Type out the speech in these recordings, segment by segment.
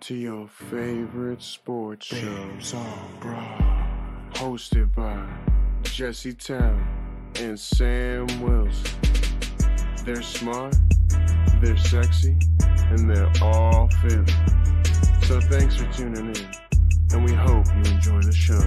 to your favorite sports show, Broad, hosted by Jesse Taylor and Sam Wilson. They're smart, they're sexy, and they're all Philly. So thanks for tuning in, and we hope you enjoy the show.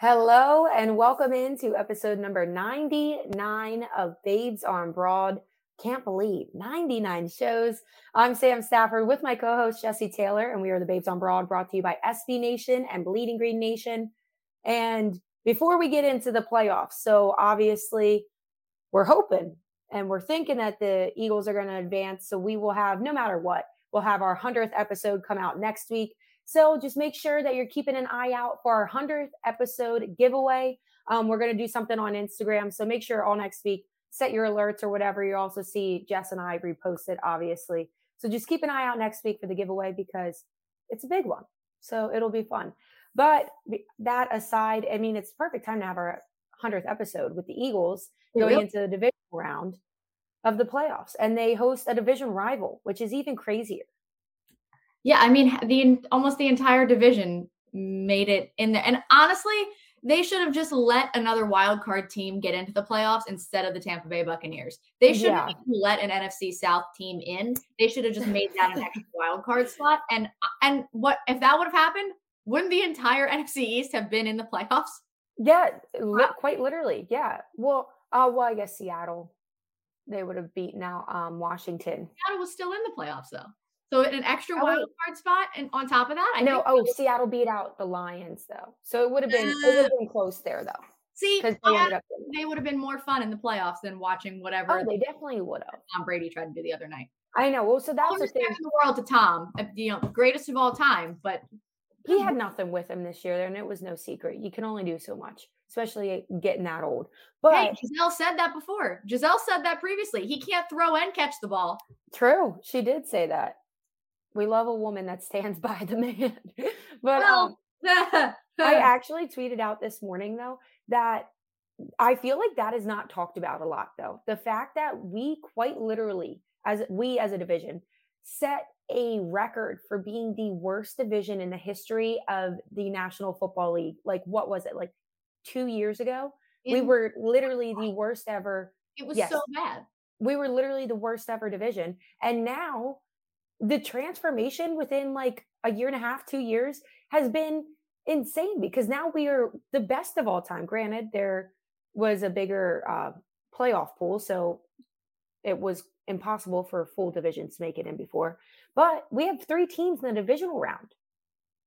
Hello and welcome into episode number 99 of Babes on Broad. Can't believe 99 shows. I'm Sam Stafford with my co host Jesse Taylor, and we are the Babes on Broad brought to you by SB Nation and Bleeding Green Nation. And before we get into the playoffs, so obviously we're hoping and we're thinking that the Eagles are going to advance. So we will have, no matter what, we'll have our 100th episode come out next week. So just make sure that you're keeping an eye out for our 100th episode giveaway. Um, we're going to do something on Instagram. So make sure all next week, set your alerts or whatever. You also see Jess and I repost it, obviously. So just keep an eye out next week for the giveaway because it's a big one. So it'll be fun. But that aside, I mean, it's perfect time to have our 100th episode with the Eagles going Yep. into the division round of the playoffs. And they host a division rival, which is even crazier. Yeah, I mean the almost the entire division made it in there. And honestly, they should have just let another wild card team get into the playoffs instead of the Tampa Bay Buccaneers. They should Yeah. have let an NFC South team in. They should have just made that an extra wild card slot. And and what if that would have happened? Wouldn't the entire NFC East have been in the playoffs? Yeah, li- quite literally. Yeah. Well, uh, well, I guess Seattle, they would have beaten out um, Washington. Seattle was still in the playoffs though. So an extra Oh, wild card spot, and on top of that, I know. Oh, Seattle beat out the Lions though, so it would have been it would have been close there though, see, they I- ended up. winning. they would have been more fun in the playoffs than watching whatever Oh, they definitely would have. Tom Brady tried to do the other night. I know. Well, so All that's the thing. in the world to Tom, uh, you know, greatest of all time. But He had nothing with him this year, and it was no secret. You can only do so much, especially getting that old. But hey, Gisele said that before. Gisele said that previously. He can't throw and catch the ball. true, she did say that. We love a woman that stands by the man. but um, I actually tweeted out this morning though that I feel like that is not talked about a lot though. The fact that we quite literally as we as a division set a record for being the worst division in the history of the National Football League. Like what was it? Like 2 years ago? we were literally the worst ever It was yes. so bad. we were literally the worst ever division. And now the transformation within like a year and a half, two years has been insane because now we are the best of all time. Granted, there was a bigger uh, playoff pool, so it was impossible for full divisions to make it in before. But we have three teams in the divisional round.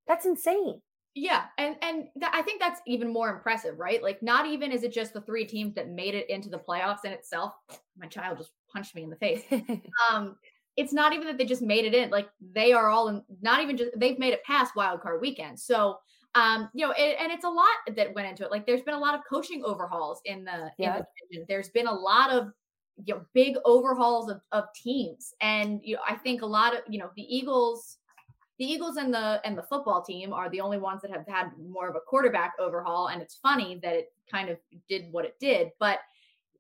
That's insane. Yeah, and and that, I think that's even more impressive, right? Like, not even is it just the three teams that made it into the playoffs in itself. My child just punched me in the face. um, it's not even that they just made it in. Like they are all in, not even just they've made it past wild card weekend. So um, you know, it, and it's a lot that went into it. Like there's been a lot of coaching overhauls in the, yeah. in the division. There's been a lot of you know big overhauls of, of teams, and you know, I think a lot of you know the Eagles. The Eagles and the and the football team are the only ones that have had more of a quarterback overhaul, and it's funny that it kind of did what it did. But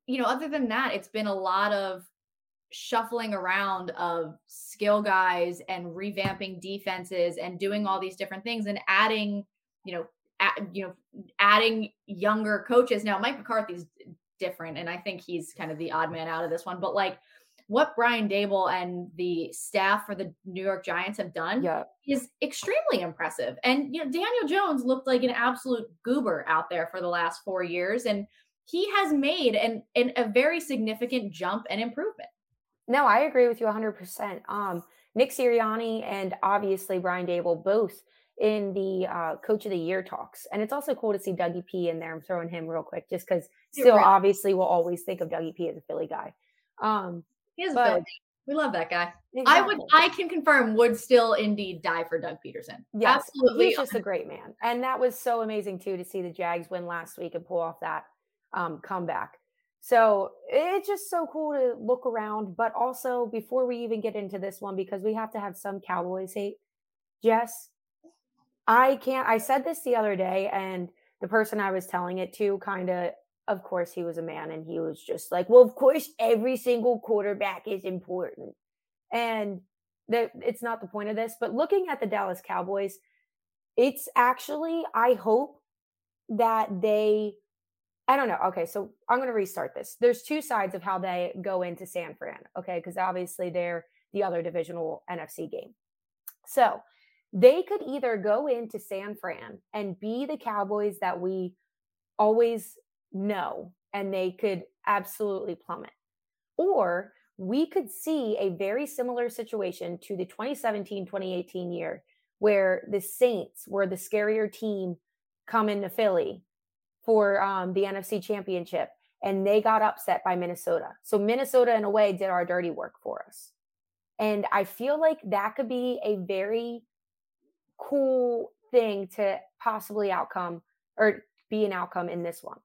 you know, other than that, it's been a lot of shuffling around of skill guys and revamping defenses and doing all these different things and adding you know, add, you know, adding younger coaches. Now, Mike McCarthy's different, and I think he's kind of the odd man out of this one. But like what Brian Daboll and the staff for the New York Giants have done yeah. is extremely impressive. And you know, Daniel Jones looked like an absolute goober out there for the last four years, and he has made an, an a very significant jump and improvement. No, I agree with you 100%. Um, Nick Sirianni and obviously Brian Daboll both in the uh, coach of the year talks. And it's also cool to see Dougie P in there. I'm throwing him real quick just because still right. obviously we'll always think of Dougie P as a Philly guy. Um, he is but, Philly. We love that guy. Exactly. I would I can confirm would still indeed die for Doug Pederson. Yes, Absolutely. He's just a great man. And that was so amazing too to see the Jags win last week and pull off that um, comeback. So it's just so cool to look around. But also before we even get into this one, because we have to have some Cowboys hate, Jess, I can't. I said this the other day, and the person I was telling it to kind of, of course, he was a man, and he was just like, well, of course, every single quarterback is important. And that it's not the point of this, but looking at the Dallas Cowboys, it's actually, I hope that they, I don't know. Okay, so I'm going to restart this. There's two sides of how they go into San Fran, okay, because obviously they're the other divisional NFC game. So they could either go into San Fran and be the Cowboys that we always know, and they could absolutely plummet. Or we could see a very similar situation to the 2017 2018 year where the Saints were the scarier team come into Philly for um, the NFC championship and they got upset by Minnesota. So Minnesota, in a way, did our dirty work for us. And I feel like that could be a very cool thing to possibly outcome or be an outcome in this one.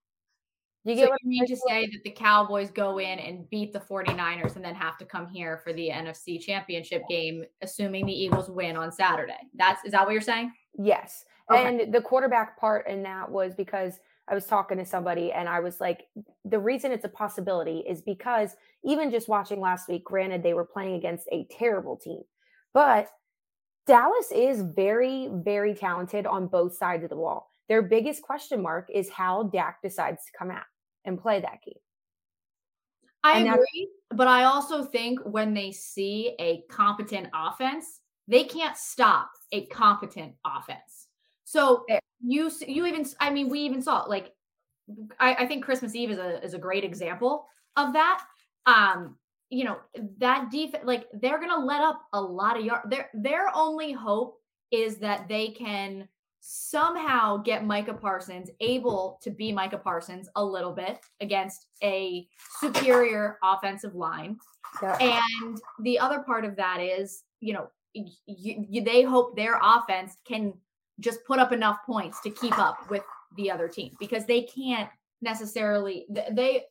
You get so what you mean to say that the Cowboys go in and beat the 49ers and then have to come here for the NFC championship game, assuming the Eagles win on Saturday. That's is that what you're saying? Yes. Okay. And the quarterback part in that was because I was talking to somebody and I was like, the reason it's a possibility is because even just watching last week, granted, they were playing against a terrible team, but Dallas is very, very talented on both sides of the wall. Their biggest question mark is how Dak decides to come out and play that game. I and agree, but I also think when they see a competent offense, they can't stop a competent offense. So you you even I mean we even saw like I, I think Christmas Eve is a is a great example of that. Um, you know that defense like they're gonna let up a lot of yards their their only hope is that they can somehow get micah parsons able to be micah parsons a little bit against a superior offensive line yeah. and the other part of that is you know you, you, they hope their offense can just put up enough points to keep up with the other team because they can't necessarily they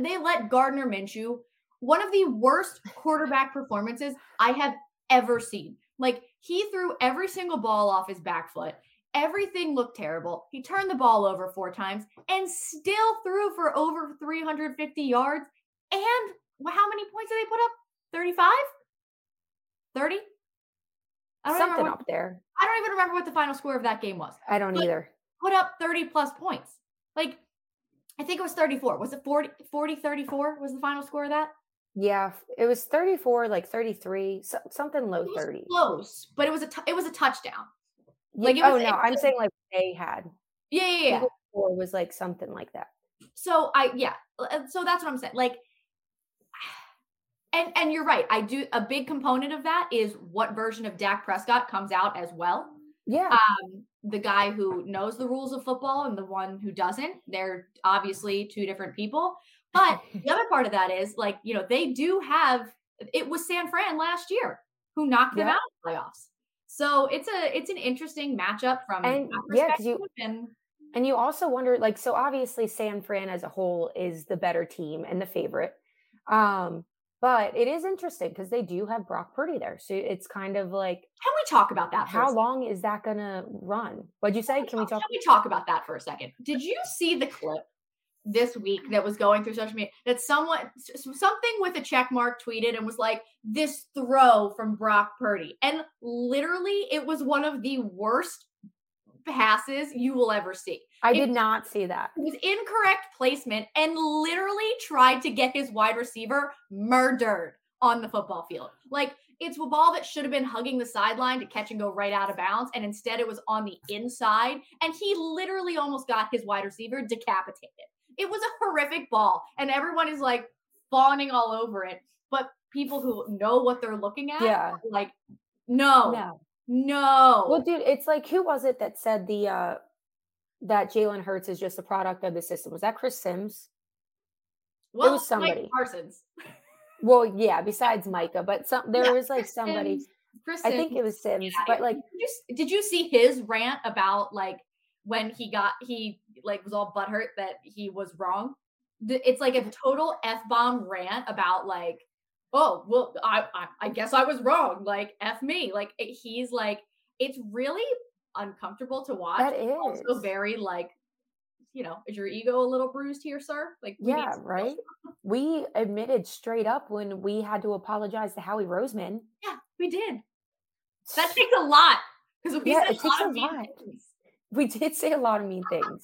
they let Gardner Minshew one of the worst quarterback performances I have ever seen. Like he threw every single ball off his back foot. Everything looked terrible. He turned the ball over four times and still threw for over 350 yards. And how many points did they put up? 35? 30? Something up there. I don't even remember what the final score of that game was. I don't either. Put up 30 plus points. Like, I think it was 34. Was it 40, 40 34 was the final score of that? Yeah, it was 34, like 33, so, something low 30. Close, but it was a t- it was a touchdown. Like oh no, I'm saying like they had. Yeah, yeah, yeah. Or was like something like that. So I yeah, so that's what I'm saying. Like and and you're right. I do a big component of that is what version of Dak Prescott comes out as well. Yeah. Um, the guy who knows the rules of football and the one who doesn't. They're obviously two different people. But the other part of that is like, you know, they do have it was San Fran last year who knocked them Yeah. out of the playoffs. So it's a it's an interesting matchup from And- that yeah, you- and And you also wonder, like, so obviously San Fran as a whole is the better team and the favorite. Um, but it is interesting because they do have Brock Purdy there. So it's kind of like, can we talk about that? how second? long is that gonna run? What'd you say? Can we talk? Can we talk about that for a second? Did you see the clip this week that was going through social media that someone something with a check mark tweeted and was like this throw from Brock Purdy and literally it was one of the worst passes you will ever see. I It- did not see that. It was incorrect placement and literally tried to get his wide receiver murdered on the football field. Like it's a ball that should have been hugging the sideline to catch and go right out of bounds. And instead it was on the inside. And he literally almost got his wide receiver decapitated. It was a horrific ball. And everyone is like fawning all over it. But people who know what they're looking at, Yeah. like, no, No. No. Well, dude, it's like who was it that said the uh that Jalen Hurts is just a product of the system? Was that Chris Sims? well, it was Mike somebody. Parsons. Well, yeah, besides Micah, but some there Yeah, was like Chris somebody. Sims- Chris I think it was Sims, Yeah, but like did you, did you see his rant about like when he got he like was all butthurt that he was wrong? It's like a total f bomb rant about like, oh well, I, I I guess I was wrong. Like f me. Like he's like it's really uncomfortable to watch. that It's also very like, you know, is your ego a little bruised here, sir? Like yeah, right. We admitted straight up when we had to apologize to Howie Roseman. Yeah, we did. That takes a lot because we Yeah, said it takes of a mean lot. things. we did say a lot of mean things.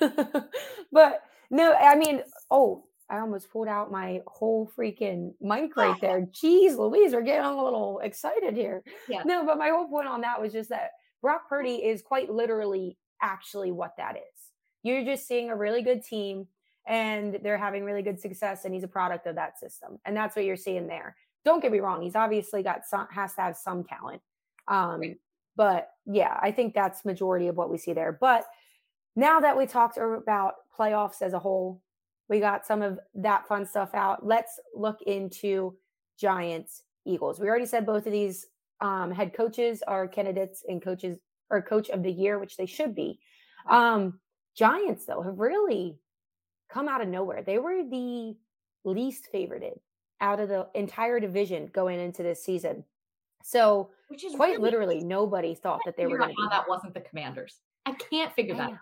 but no, I mean, oh, I almost pulled out my whole freaking mic right there. Jeez Louise, we're getting a little excited here. Yeah. No, but my whole point on that was just that Brock Purdy is quite literally actually what that is. You're just seeing a really good team and they're having really good success and he's a product of that system. And that's what you're seeing there. Don't get me wrong, he's obviously got some has to have some talent. Um Right. but yeah, I think that's majority of what we see there. But now that we talked about playoffs as a whole, we got some of that fun stuff out. Let's look into Giants Eagles. We already said both of these um, head coaches are candidates and coaches or coach of the year, which they should be. Um, Giants though have really come out of nowhere. They were the least favorited out of the entire division going into this season. So Which is quite really literally nobody thought that they were going to that wasn't the Commanders. I can't figure I that. out.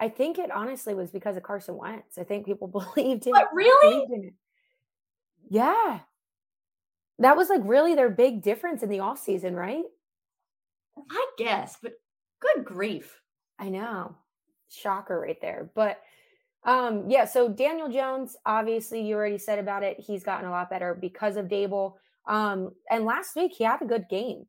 I think it honestly was because of Carson Wentz. I think people believed in But really, in it. Yeah. That was like really their big difference in the offseason, right? I guess, but good grief. I know. Shocker right there. But um yeah, so Daniel Jones, obviously you already said about it. He's gotten a lot better because of Daboll. Um and last week he had a good game.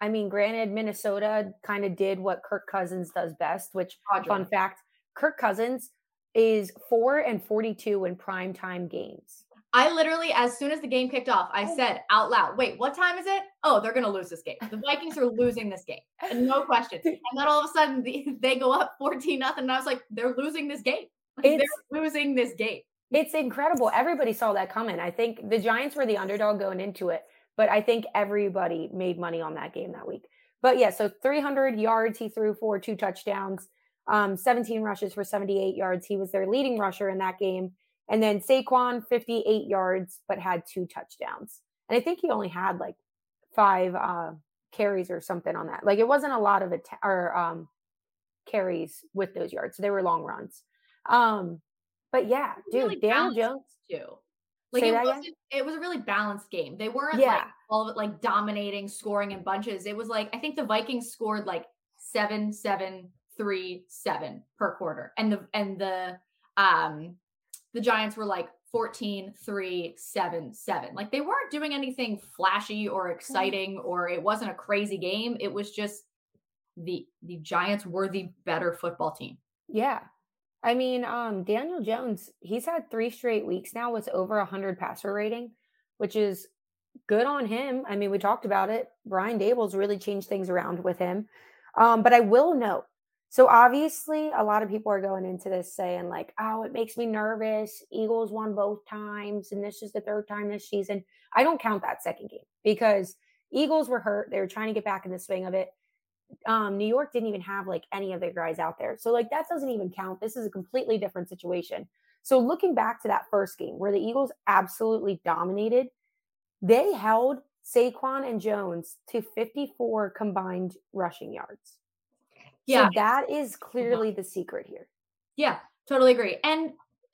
I mean, granted Minnesota kind of did what Kirk Cousins does best, which fun fact, Kirk Cousins is 4 and 42 in primetime games. I literally, as soon as the game kicked off, I Oh. said out loud, "Wait, what time is it? Oh, they're gonna lose this game. The Vikings are losing this game, and no question." And then all of a sudden, the, they go up fourteen nothing, and I was like, "They're losing this game. Like, It's- they're losing this game." It's incredible. Everybody saw that coming. I think the Giants were the underdog going into it, but I think everybody made money on that game that week. But yeah, so 300 yards he threw for two touchdowns, um, 17 rushes for 78 yards. He was their leading rusher in that game. And then Saquon, 58 yards, but had two touchdowns. And I think he only had like five uh, carries or something on that. Like it wasn't a lot of atta- or um, carries with those yards. So they were long runs. Um, but yeah, dude, Really Daniel Jones. too. Like it wasn't. It was a really balanced game. They weren't Yeah. like all of it like dominating, scoring in bunches. It was like I think the Vikings scored like seven, seven, three, seven per quarter, and the and the um the Giants were like 14, 3, 7, 7. Like they weren't doing anything flashy or exciting, or it wasn't a crazy game. It was just the the Giants were the better football team. Yeah. I mean, um, Daniel Jones, he's had three straight weeks now with over a hundred passer rating, which is good on him. I mean, we talked about it. Brian Daboll's really changed things around with him. Um, but I will note, So obviously, a lot of people are going into this saying like, "Oh, it makes me nervous. Eagles won both times, and this is the third time this season." I don't count that second game because Eagles were hurt. They were trying to get back in the swing of it. Um, New York didn't even have like any of their guys out there, so like that doesn't even count. This is a completely different situation. So looking back to that first game where the Eagles absolutely dominated, they held Saquon and Jones to 54 combined rushing yards. Yeah. So that is clearly the secret here. Yeah, totally agree. And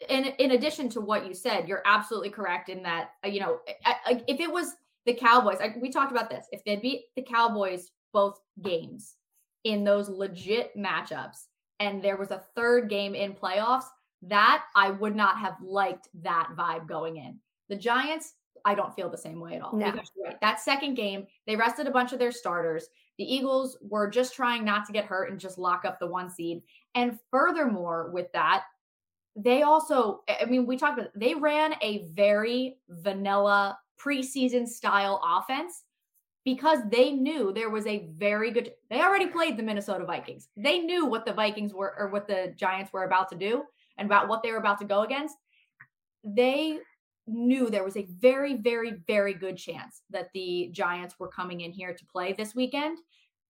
in in addition to what you said, you're absolutely correct in that uh, you know if it was the Cowboys, like we talked about this, if they beat the Cowboys both games in those legit matchups, and there was a third game in playoffs, that I would not have liked that vibe going in. The Giants, I don't feel the same way at all. No. Right, that second game, they rested a bunch of their starters. The Eagles were just trying not to get hurt and just lock up the one seed. And furthermore, with that, they also, I mean, we talked about they ran a very vanilla preseason style offense because they knew there was a very good they already played the Minnesota Vikings. They knew what the Vikings were or what the Giants were about to do and about what they were about to go against. They knew there was a very, very, very good chance that the Giants were coming in here to play this weekend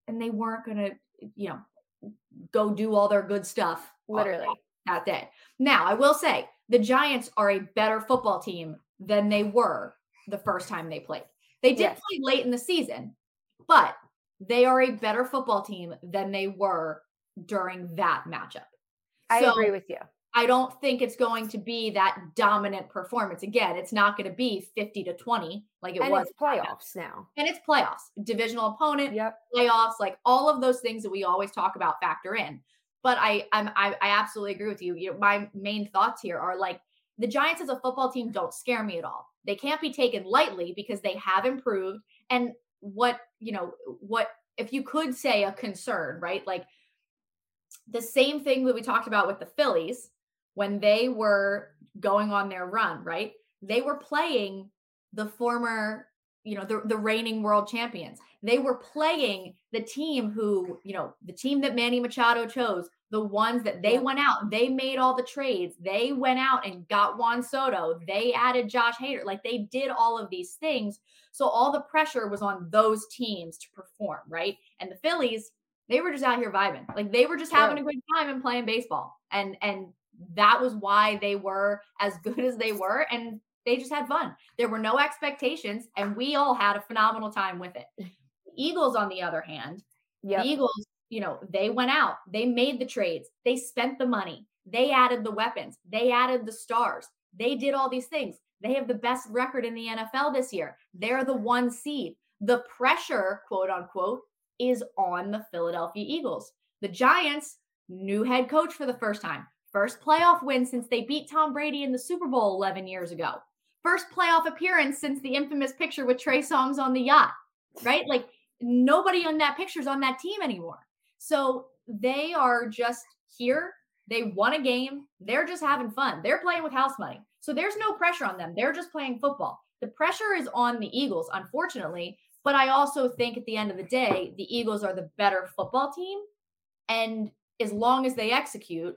and they weren't going to, you know, go do all their good stuff literally that day. Now, I will say the Giants are a better football team than they were the first time they played. They did yes. play late in the season, but they are a better football team than they were during that matchup. I so, agree with you. I don't think it's going to be that dominant performance. Again, it's not going to be 50 to 20 like it and was. playoffs now. And it's playoffs, divisional opponent, yep. playoffs, like all of those things that we always talk about factor in. But I I'm I, I absolutely agree with you. You know, my main thoughts here are like the Giants as a football team don't scare me at all. They can't be taken lightly because they have improved. And what, you know, what if you could say a concern, right? Like the same thing that we talked about with the Phillies when they were going on their run, right? They were playing the former, you know, the, the reigning world champions. They were playing the team who, you know, the team that Manny Machado chose, the ones that they went out, they made all the trades. They went out and got Juan Soto. They added Josh Hader. Like they did all of these things. So all the pressure was on those teams to perform, right? And the Phillies, they were just out here vibing. Like they were just having a good time and playing baseball. And and that was why they were as good as they were and they just had fun. There were no expectations and we all had a phenomenal time with it. The Eagles on the other hand, yep. the Eagles, you know, they went out, they made the trades, they spent the money, they added the weapons, they added the stars. They did all these things. They have the best record in the NFL this year. They're the one seed. The pressure, quote unquote, is on the Philadelphia Eagles. The Giants, new head coach for the first time, First playoff win since they beat Tom Brady in the Super Bowl 11 years ago. First playoff appearance since the infamous picture with Trey Songz on the yacht, right? Like nobody on that picture is on that team anymore. So they are just here. They won a game. They're just having fun. They're playing with house money. So there's no pressure on them. They're just playing football. The pressure is on the Eagles, unfortunately. But I also think at the end of the day, the Eagles are the better football team. And as long as they execute,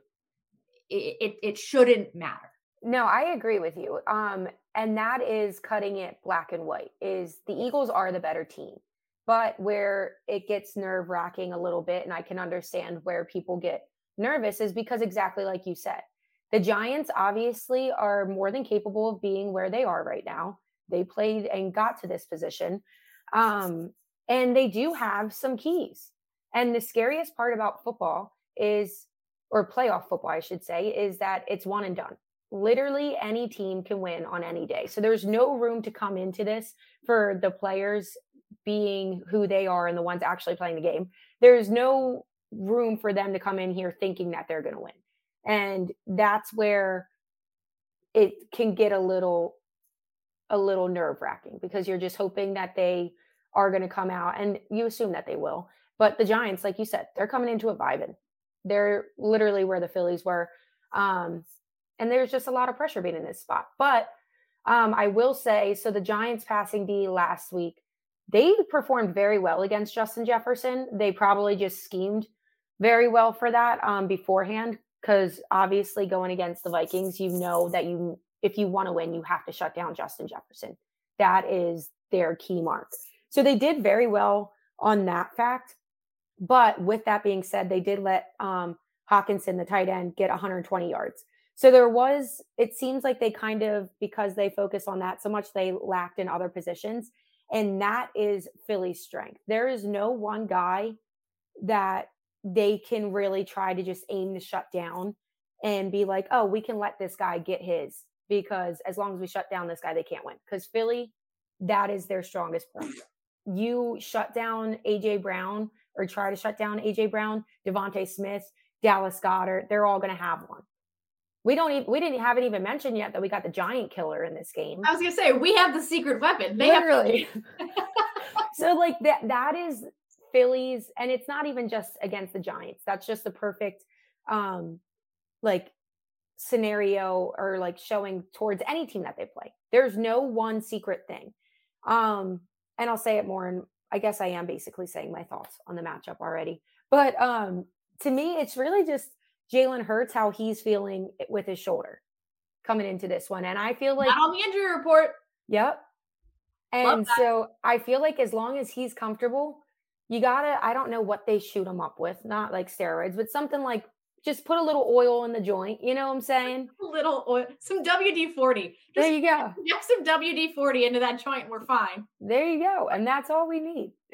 it, it, shouldn't matter. No, I agree with you. Um, and that is cutting it black and white is the Eagles are the better team. But where it gets nerve wracking a little bit, and I can understand where people get nervous, is because exactly like you said, the Giants obviously are more than capable of being where they are right now. They played and got to this position. Um, and they do have some keys. And the scariest part about football is or playoff football, I should say, is that it's one and done. Literally any team can win on any day. So there's no room to come into this for the players being who they are and the ones actually playing the game. There's no room for them to come in here thinking that they're going to win. And that's where it can get a little a little nerve wracking because you're just hoping that they are going to come out and you assume that they will. But the Giants, like you said, they're coming into a vibing. They're literally where the Phillies were. Um, and there's just a lot of pressure being in this spot. But um, I will say so the Giants passing D last week, they performed very well against Justin Jefferson. They probably just schemed very well for that um, beforehand because obviously going against the Vikings, you know that you if you want to win, you have to shut down Justin Jefferson. That is their key mark. So they did very well on that fact. But with that being said, they did let um, Hockenson, the tight end, get 120 yards. So there was, it seems like they kind of, because they focus on that so much, they lacked in other positions. And that is Philly's strength. There is no one guy that they can really try to just aim to shut down and be like, oh, we can let this guy get his because as long as we shut down this guy, they can't win. Because Philly, that is their strongest point. You shut down AJ Brown or try to shut down AJ Brown, DeVonta Smith, Dallas Goedert, they're all going to have one. We don't even we didn't haven't even mentioned yet that we got the giant killer in this game. I was gonna say we have the secret weapon. They Literally. Have- so like that that is Phillies, and it's not even just against the Giants. That's just the perfect um like scenario or like showing towards any team that they play. There's no one secret thing. Um, and I'll say it more and I guess I am basically saying my thoughts on the matchup already. But um to me, it's really just Jalen Hurts, how he's feeling with his shoulder coming into this one. And I feel like not on the injury report. Yep. And so I feel like as long as he's comfortable, you gotta, I don't know what they shoot him up with, not like steroids, but something like just put a little oil in the joint. You know what I'm saying? A little oil, some WD 40. Just there you go. Get some WD 40 into that joint. We're fine. There you go. And that's all we need.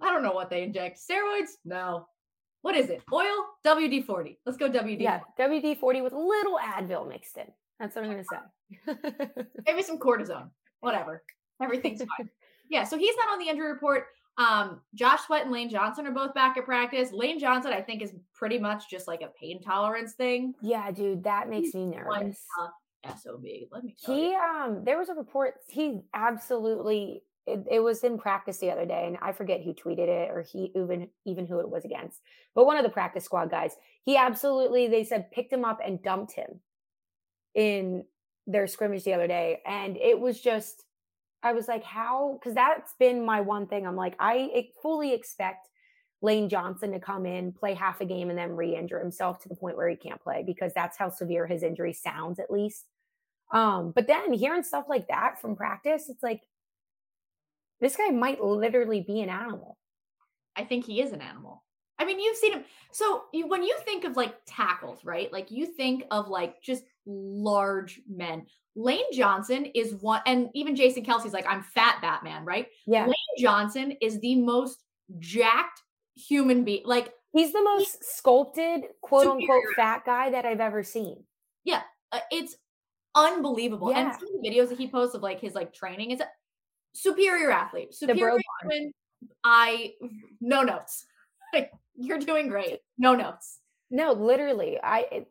I don't know what they inject. Steroids? No. What is it? Oil? WD 40. Let's go WD. Yeah, WD 40 with a little Advil mixed in. That's what I'm going to say. Maybe some cortisone. Whatever. Everything's fine. Yeah, so he's not on the injury report. Um, Josh Sweat and Lane Johnson are both back at practice. Lane Johnson, I think, is pretty much just like a pain tolerance thing. Yeah, dude, that makes me nervous. SOB. Let me he you. um there was a report he absolutely it, it, was in practice the other day and i forget who tweeted it or he even even who it was against but one of the practice squad guys he absolutely they said picked him up and dumped him in their scrimmage the other day and it was just i was like how because that's been my one thing i'm like i fully expect lane johnson to come in play half a game and then re-injure himself to the point where he can't play because that's how severe his injury sounds at least um but then hearing stuff like that from practice it's like this guy might literally be an animal. I think he is an animal. I mean, you've seen him. So you, when you think of like tackles, right? Like you think of like just large men. Lane Johnson is one, and even Jason Kelce's like, I'm fat Batman, right? Yeah. Lane Johnson is the most jacked human being. Like he's the most sculpted, quote unquote, fat guy that I've ever seen. Yeah. Uh, it's unbelievable. Yeah. And some of the videos that he posts of like his like training is superior athlete, superior woman. I no notes. Like, you're doing great. No notes. No, literally. I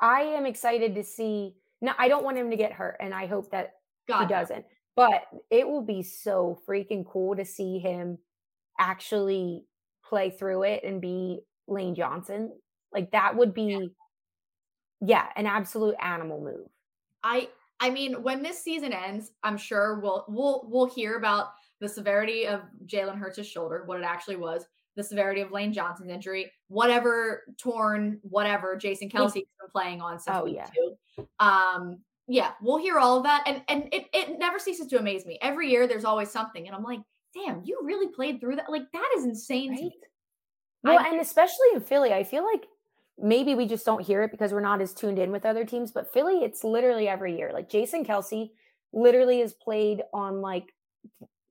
I am excited to see. No, I don't want him to get hurt, and I hope that God, he doesn't. But it will be so freaking cool to see him actually play through it and be Lane Johnson. Like that would be, yeah, an absolute animal move. I I mean, when this season ends, I'm sure we'll we'll we'll hear about the severity of Jalen Hurts' shoulder, what it actually was, the severity of Lane Johnson's injury, whatever torn, whatever Jason Kelce's been playing on since oh, yeah. two. Um, yeah, we'll hear all of that. And and it, it never ceases to amaze me. Every year there's always something. And I'm like, damn, you really played through that. Like that is insane right? Well, I, and especially in Philly, I feel like maybe we just don't hear it because we're not as tuned in with other teams. But Philly, it's literally every year. Like Jason Kelce literally has played on like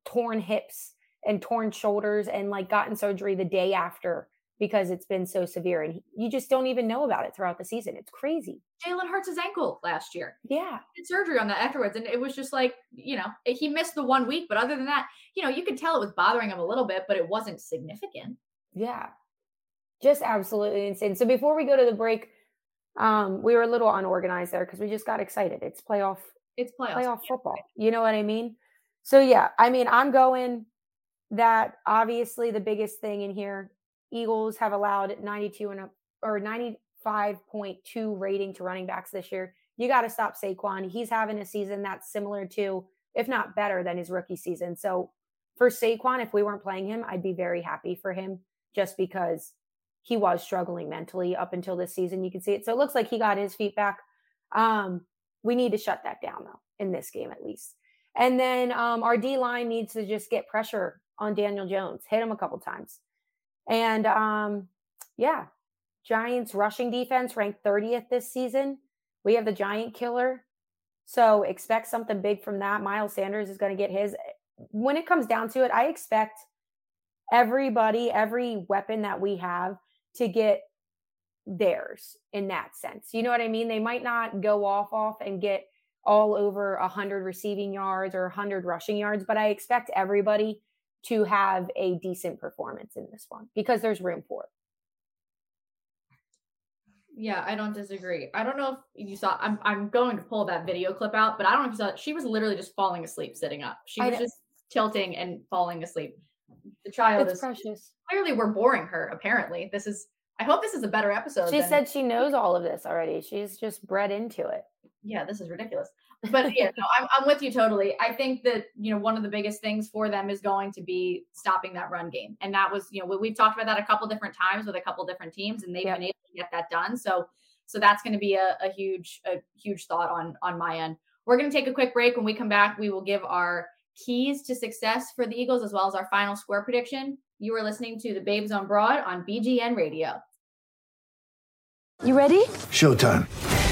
torn hips and torn shoulders and like gotten surgery the day after because it's been so severe and you just don't even know about it throughout the season. It's crazy. Jalen hurts his ankle last year. Yeah. Surgery on that afterwards. And it was just like, you know, he missed the one week, but other than that, you know, you could tell it was bothering him a little bit, but it wasn't significant. Yeah just absolutely insane. So before we go to the break, um, we were a little unorganized there because we just got excited. It's playoff. It's playoff. Playoff football. You know what I mean? So yeah, I mean, I'm going that obviously the biggest thing in here, Eagles have allowed 92 and a or 95.2 rating to running backs this year. You got to stop Saquon. He's having a season that's similar to, if not better than his rookie season. So for Saquon, if we weren't playing him, I'd be very happy for him just because he was struggling mentally up until this season. You can see it. So it looks like he got his feet back. Um, we need to shut that down though in this game at least. And then um, our D line needs to just get pressure on Daniel Jones, hit him a couple times. And um, yeah, Giants rushing defense ranked 30th this season. We have the giant killer. So expect something big from that. Miles Sanders is going to get his. When it comes down to it, I expect everybody, every weapon that we have to get theirs in that sense. You know what I mean? They might not go off off and get all over 100 receiving yards or 100 rushing yards, but I expect everybody to have a decent performance in this one because there's room for it. Yeah, I don't disagree. I don't know if you saw. I'm I'm going to pull that video clip out, but I don't know if you saw. It. She was literally just falling asleep sitting up. She was just tilting and falling asleep. The child it's is precious. Clearly, we're boring her. Apparently, this is. I hope this is a better episode. She than, said she knows all of this already. She's just bred into it. Yeah, this is ridiculous but yeah, no, I'm, I'm with you totally. I think that you know one of the biggest things for them is going to be stopping that run game, and that was you know we've talked about that a couple different times with a couple different teams, and they've yep. been able to get that done. So so that's going to be a, a huge a huge thought on on my end. We're going to take a quick break. When we come back, we will give our keys to success for the Eagles as well as our final score prediction. You are listening to the Babes on Broad on BGN Radio. You ready? Showtime.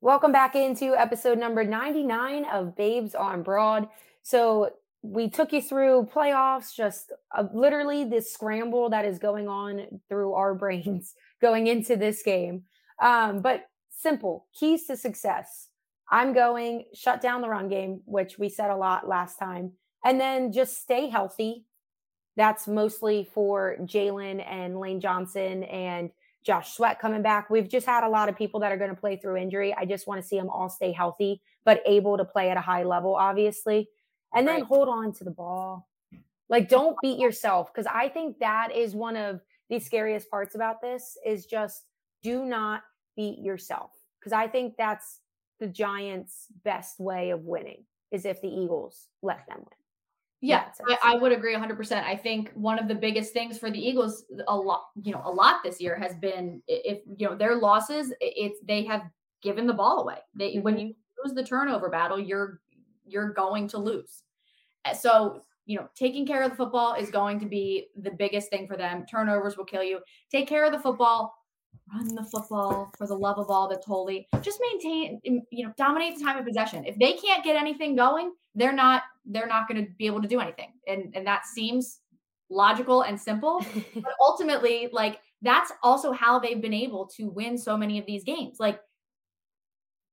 Welcome back into episode number 99 of Babes on Broad. So, we took you through playoffs, just uh, literally this scramble that is going on through our brains going into this game. Um, but simple keys to success. I'm going shut down the run game, which we said a lot last time, and then just stay healthy. That's mostly for Jalen and Lane Johnson and Josh Sweat coming back. We've just had a lot of people that are going to play through injury. I just want to see them all stay healthy, but able to play at a high level, obviously. And then right. hold on to the ball. Like, don't beat yourself. Cause I think that is one of the scariest parts about this is just do not beat yourself. Cause I think that's the Giants' best way of winning is if the Eagles let them win. Yeah, I, I, would agree 100%. I think one of the biggest things for the Eagles a lot, you know, a lot this year has been if, you know, their losses, it's they have given the ball away. They mm-hmm. when you lose the turnover battle, you're you're going to lose. Eh, so, you know, taking care of the football is going to be the biggest thing for them. Turnovers will kill you. Take care of the football, run the football for the love of all that's holy. Just maintain, you know, dominate the time of possession. If they can't get anything going, they're not they're not going to be able to do anything. And and that seems logical and simple, but ultimately like that's also how they've been able to win so many of these games. Like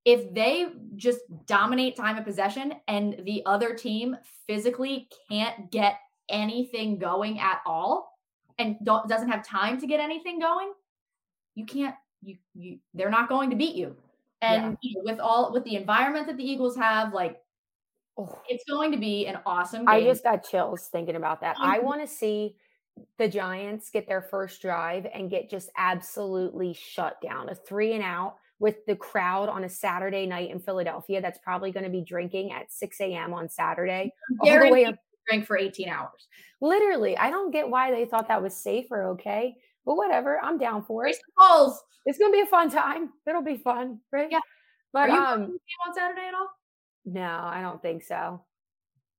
if they just dominate time of possession and the other team physically can't get anything going at all and doesn't have time to get anything going, you can't you you they're not going to beat you. And yeah. you know, with all with the environment that the Eagles have, like oh. it's going to be an awesome game. I just got chills thinking about that. I mm-hmm. want to see the Giants get their first drive and get just absolutely shut down. A three and out with the crowd on a Saturday night in Philadelphia that's probably going to be drinking at 6 a.m. on Saturday. Mm-hmm. All the way up. Drink for 18 hours. Literally. I don't get why they thought that was safe or okay. But whatever, I'm down for it. Balls. It's gonna be a fun time. It'll be fun, right? Yeah. But Are you um on Saturday at all? No, I don't think so.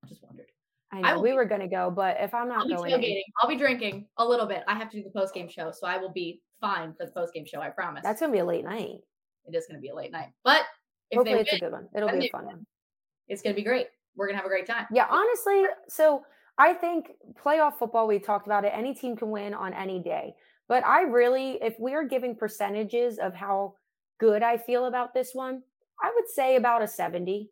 I Just wondered. I I know will we be- were gonna go, but if I'm I'll not be going, in-. I'll be drinking a little bit. I have to do the post game show, so I will be fine for the post game show. I promise. that's gonna be a late night. it is going to be a late night, but if Hopefully, they it's a good one. It'll be a fun one. it's going to be great. We're going to have a great time. Yeah, honestly, so I think playoff football, we talked about it, any team can win on any day. But I really, if we are giving percentages of how good I feel about this one, I would say about a 70.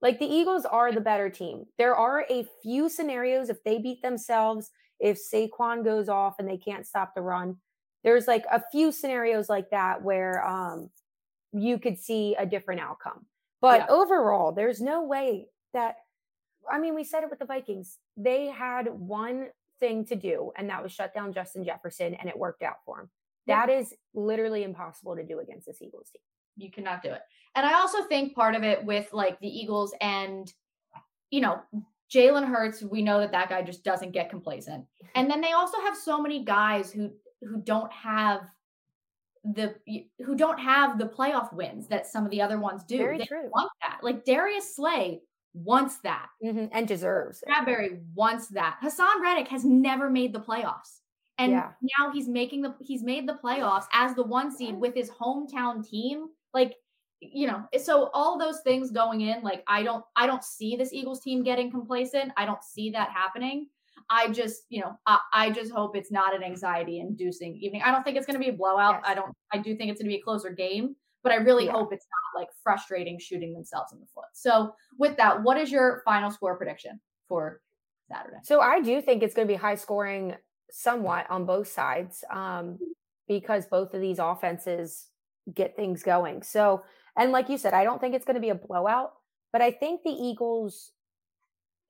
Like the Eagles are the better team. There are a few scenarios if they beat themselves, if Saquon goes off and they can't stop the run. There's like a few scenarios like that where um you could see a different outcome. But Yeah. overall, there's no way that I mean, we said it with the Vikings. They had one thing to do, and that was shut down Justin Jefferson, and it worked out for him. That is literally impossible to do against this Eagles team. You cannot do it. And I also think part of it with like the Eagles and, you know, Jalen Hurts, we know that that guy just doesn't get complacent. And then they also have so many guys who who don't have the who don't have the playoff wins that some of the other ones do. Very they true. want that. Like Darius Slay wants that. Mhm, And deserves. Bradbury wants that. Haason Reddick has never made the playoffs. And Yeah. now he's making the he's made the playoffs as the one seed with his hometown team. Like, you know, so all those things going in, like I don't I don't see this Eagles team getting complacent. I don't see that happening. I just, you know, I, I just hope it's not an anxiety inducing evening. I don't think it's gonna be a blowout. I don't I do think it's gonna be a closer game, but I really Yeah. hope it's not like frustrating shooting themselves in the foot. So with that, what is your final score prediction for Saturday? So I do think it's going to be high scoring somewhat on both sides um, because both of these offenses get things going. So, and like you said, I don't think it's going to be a blowout, but I think the Eagles,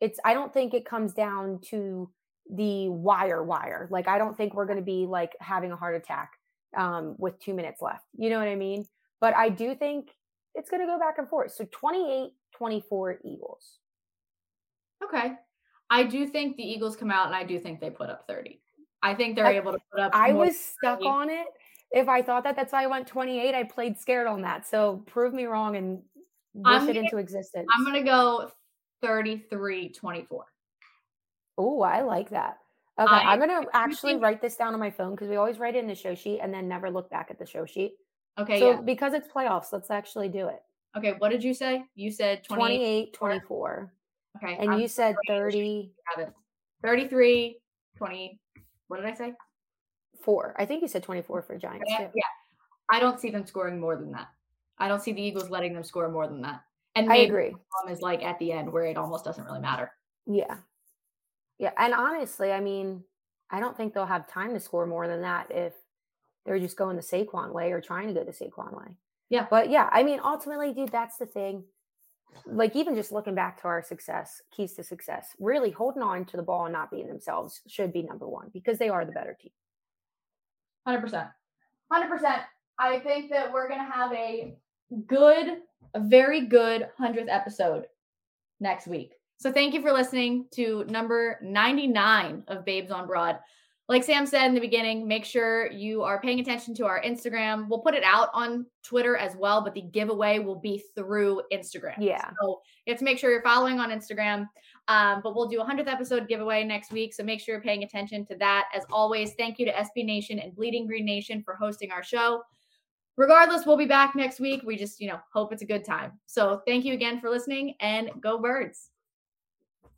it's, I don't think it comes down to the wire wire. Like, I don't think we're going to be like having a heart attack um, with two minutes left. You know what I mean? But I do think it's going to go back and forth. So 28 24 Eagles. Okay. I do think the Eagles come out and I do think they put up 30. I think they're I- able to put up I was stuck 30. on it. If I thought that, that's why I went 28. I played scared on that. So prove me wrong and wish I'm it gonna- into existence. I'm going to go 33 24. Oh, I like that. Okay, I- I'm gonna actually think- write this down on my phone because we always write it in the show sheet and then never look back at the show sheet. Okay. so yeah. because it's playoffs, let's actually do it. Okay. What did you say? You said 28. 28, 24. Okay. And I'm you said sorry, 34. have it. 33 20. What did I say? Four. I think you said 24 for Giants Yeah. too. yeah. I don't see them scoring more than that. I don't see the Eagles letting them score more than that. And I agree. is like at the end where it almost doesn't really matter. Yeah. Yeah. And honestly, I mean, I don't think they'll have time to score more than that if they're just going the Saquon way or trying to go the Saquon way. Yeah. But yeah, I mean, ultimately, dude, that's the thing. Like, even just looking back to our success, keys to success, really holding on to the ball and not being themselves should be number one because they are the better team. Hundred percent. Hundred percent. I think that we're gonna have a good, a very good hundredth episode next week. So thank you for listening to number 99 of Babes on Broad. Like Sam said in the beginning, make sure you are paying attention to our Instagram. We'll put it out on Twitter as well, but the giveaway will be through Instagram. Yeah. So you have to make sure you're following on Instagram. Um, but we'll do a 100th episode giveaway next week. So make sure you're paying attention to that. As always, thank you to SB Nation and Bleeding Green Nation for hosting our show. Regardless, we'll be back next week. We just, you know, hope it's a good time. So thank you again for listening and go birds.